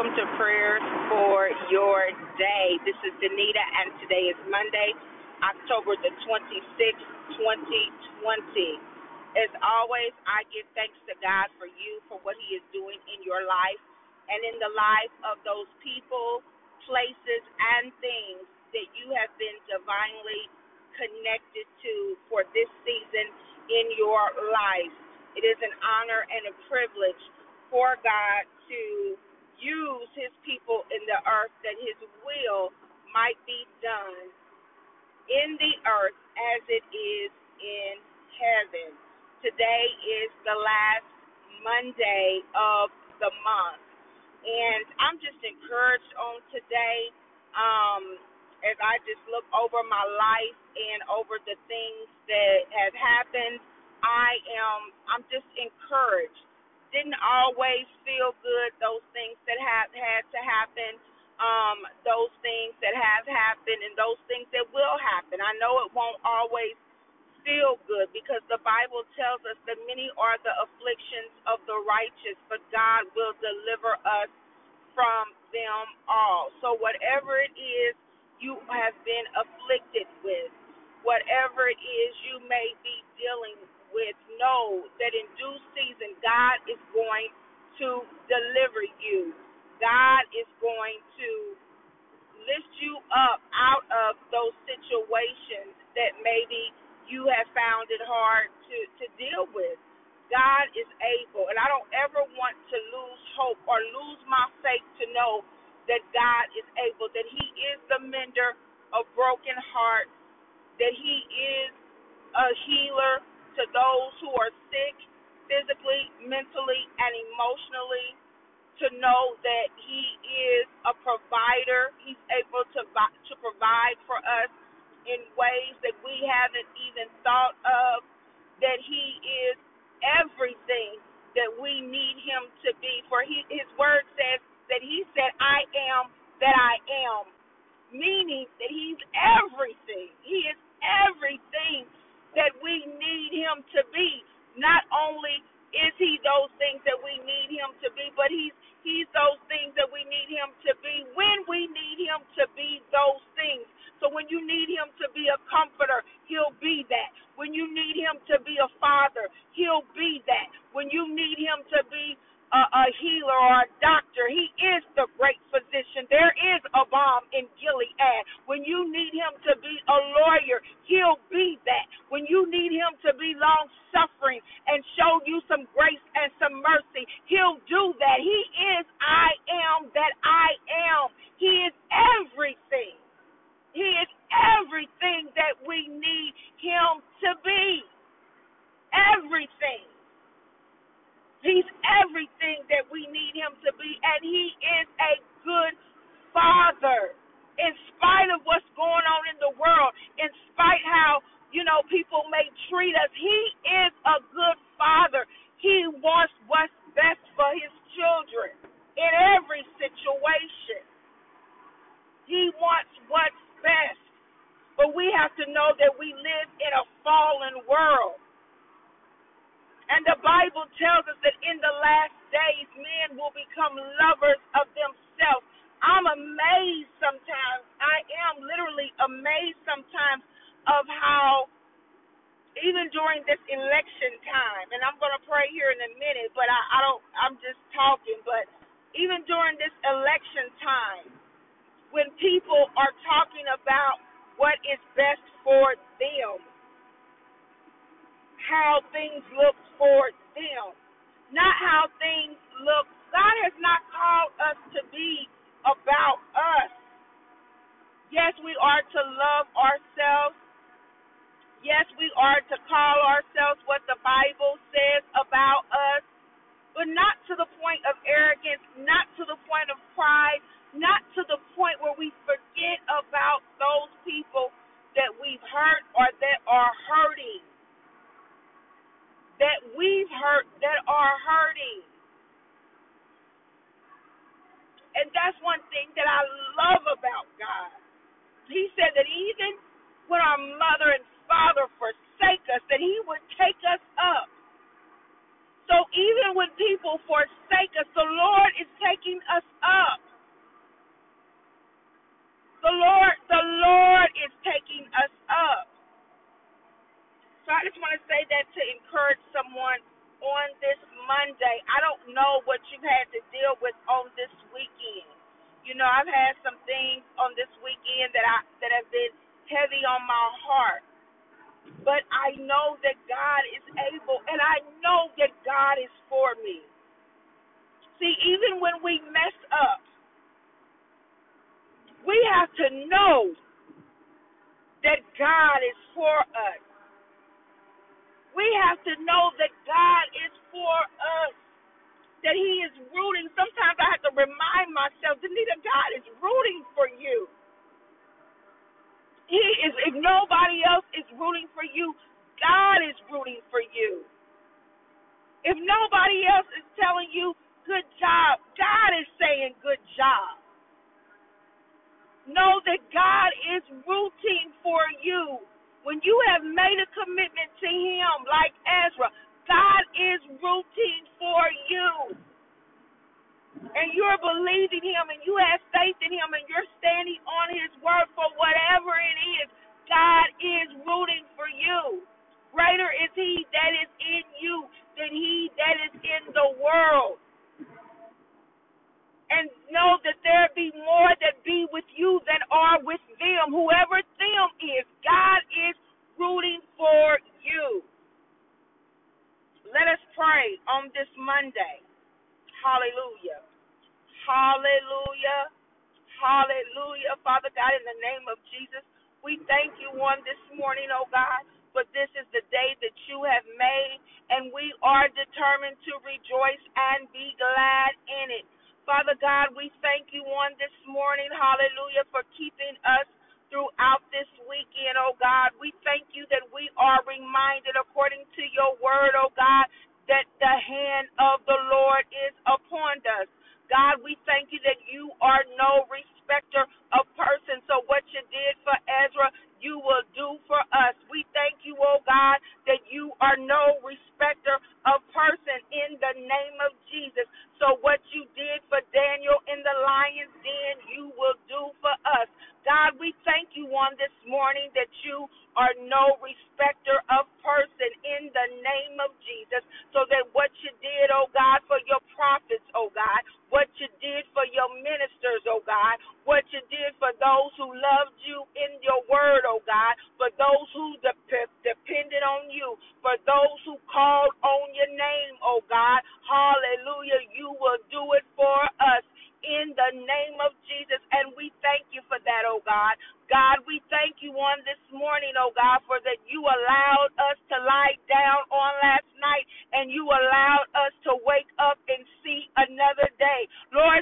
welcome to prayers for your day. This is Danita, and today is Monday, October the 26th, 2020. As always, I give thanks to God for you, for what He is doing in your life and in the life of those people, places, and things that you have been divinely connected to for this season in your life. It is an honor and a privilege for God to use his people in the earth that his will might be done in the earth as it is in heaven. Today is the last Monday of the month. And I'm just encouraged on today um, as I just look over my life and over the things that have happened. I am I'm just encouraged didn't always feel good, those things that have had to happen, um, those things that have happened, and those things that will happen. I know it won't always feel good because the Bible tells us that many are the afflictions of the righteous, but God will deliver us from them all. So, whatever it is you have been afflicted with, whatever it is you may be dealing with know that in due season, God is going to deliver you. God is going to lift you up out of those situations that maybe you have found it hard to, to deal with. God is able, and I don't ever want to lose hope or lose my faith to know that God is able, that He is the mender of broken hearts, that He is a healer, to those who are sick physically, mentally, and emotionally to know that he is a provider. He's able to to provide for us in ways that we haven't even thought of. That he is everything that we need him to be. For he, his word says that he said, "I am that I am," meaning that he's everything. He is everything that we need him to be. Not only is he those things that we need him to be, but he's he's those things that we need him to be when we need him to be those things. So when you need him to be a comforter, he'll be that. When you need him to be a father, he'll be that. When you need him to be a, a healer or a doctor. He is the great physician. There balm in Gilead. When you need him to be a lawyer, he'll be that. When you need him to be long suffering and show you some grace and some mercy, he'll do that. He is I am that I am. He is everything. He is everything that we need him to be. Everything. He's everything that we need him to be, and he is a good father. In spite of what's going on in the world, in spite how, you know, people may treat us, he is a good father. He wants what's best for his children in every situation. He wants what's best. But we have to know that we live in a fallen world. And the Bible tells us that in the last days, men will become lovers of themselves. I'm amazed sometimes. I am literally amazed sometimes of how, even during this election time, and I'm going to pray here in a minute, but I, I don't, I'm just talking, but even during this election time, when people are talking about what is best for them, how things look for them, not how things look. God has not called us to be about us. Yes, we are to love ourselves. Yes, we are to call ourselves what the Bible says about us, but not to the point of arrogance, not to the point of pride, not to the point where we forget about those people that we've hurt or that are hurting that we've hurt that are hurting. And that's one thing that I love about God. He said that even when our mother and father forsake us, that He would take us up. So even when people forsake us. The Lord is taking us up. The Lord, the Lord is taking us up. So I just want to say that to encourage someone on this Monday. I don't know what you've had to deal with on this weekend. You know, I've had some things on this weekend that I that have been heavy on my heart. But I know that God is able and I know that God is for me. See, even when we mess up, we have to know that God is for us. We have to know that God is for us. That He is rooting. Sometimes I have to remind myself, Danita, God is rooting for you. He is if nobody else is rooting for you, God is rooting for you. If nobody else is telling you good job, God is saying good job. Know that God is rooting for you. When you have made a commitment to Him, like Ezra, God is rooting for you. And you're believing Him and you have faith in Him and you're standing on His word for whatever it is. God is rooting for you. Greater is He that is in you than He that is in the world and know that there be more that be with you than are with them. Whoever them is, God is rooting for you. Let us pray on this Monday. Hallelujah. Hallelujah. Hallelujah. Father God, in the name of Jesus, we thank you on this morning, oh God, but this is the day that you have made, and we are determined to rejoice and be glad in it. Father God, we thank you on this morning, hallelujah, for keeping us throughout this weekend, oh God. We thank you that we are reminded, according to your word, oh God, that the hand of the Lord is upon us. God, we thank you that you are no respecter of persons. So ministers, oh God, what you did for those who loved you in your word, oh God, for those who dep- depended on you, for those who called on your name, oh God. Hallelujah. You will do it for us in the name of Jesus. And we thank you for that, oh God. God, we thank you on this morning, oh God, for that you allowed us to lie down on last night and you allowed us to wake up and see another day. Lord,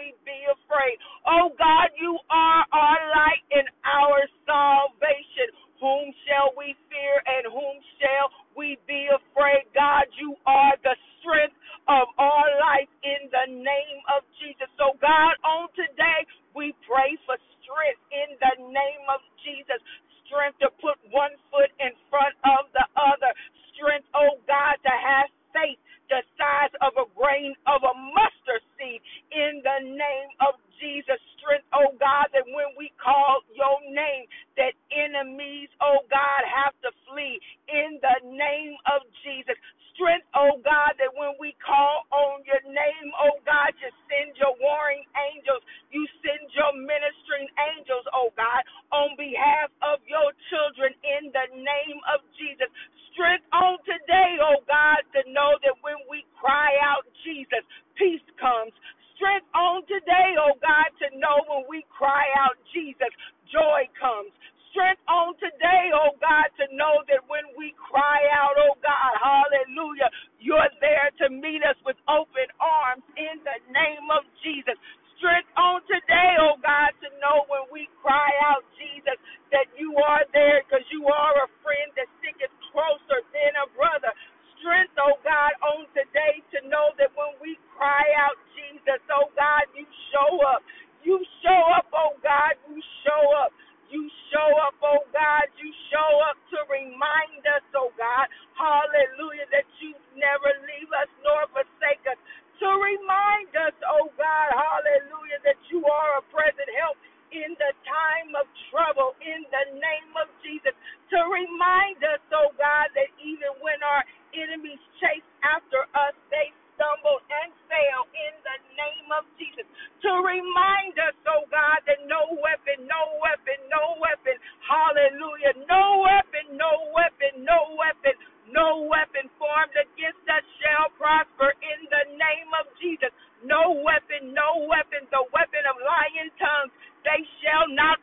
we be afraid? Oh God, you are our light and our salvation. Whom shall we fear and whom shall we be afraid? God, you are the strength of our life in the name of Jesus. So, God, on today, we pray for strength in the name of Jesus. Strength to put one foot in front of the other. Strength, oh God, to have faith the size of a grain of a mustard Remind us, oh God, that even when our enemies chase after us, they stumble and fail in the name of Jesus. To remind us, oh God, that no weapon, no weapon, no weapon, hallelujah, no weapon, no weapon, no weapon, no weapon formed against us shall prosper in the name of Jesus. No weapon, no weapon, the weapon of lying tongues, they shall not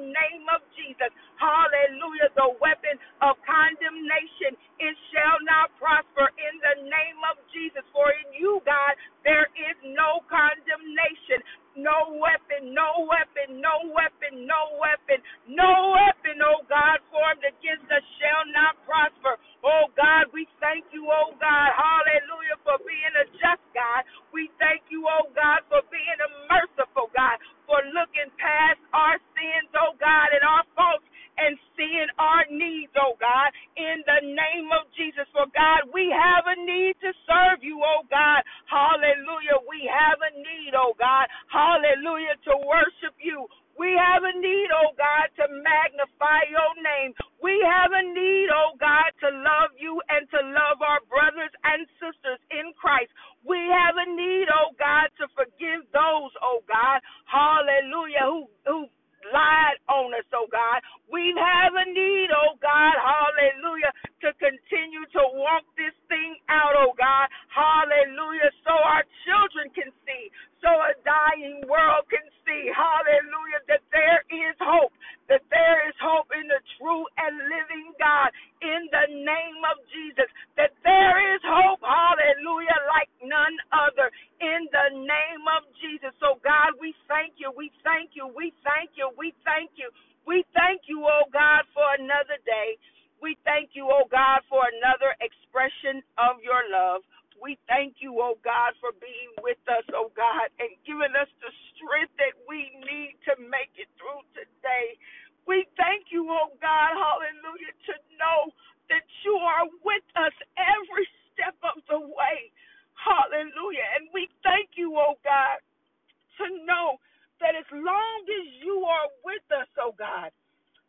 name of Jesus. Hallelujah. The weapon of condemnation forgive those, oh God, hallelujah, who, who lied on us, oh God. We have a need, oh God, hallelujah. are with us every step of the way. Hallelujah. And we thank you, oh God, to know that as long as you are with us, oh God,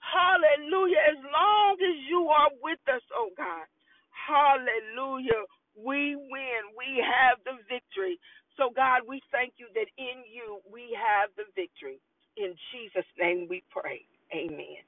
hallelujah, as long as you are with us, oh God, hallelujah, we win. We have the victory. So, God, we thank you that in you we have the victory. In Jesus' name we pray. Amen.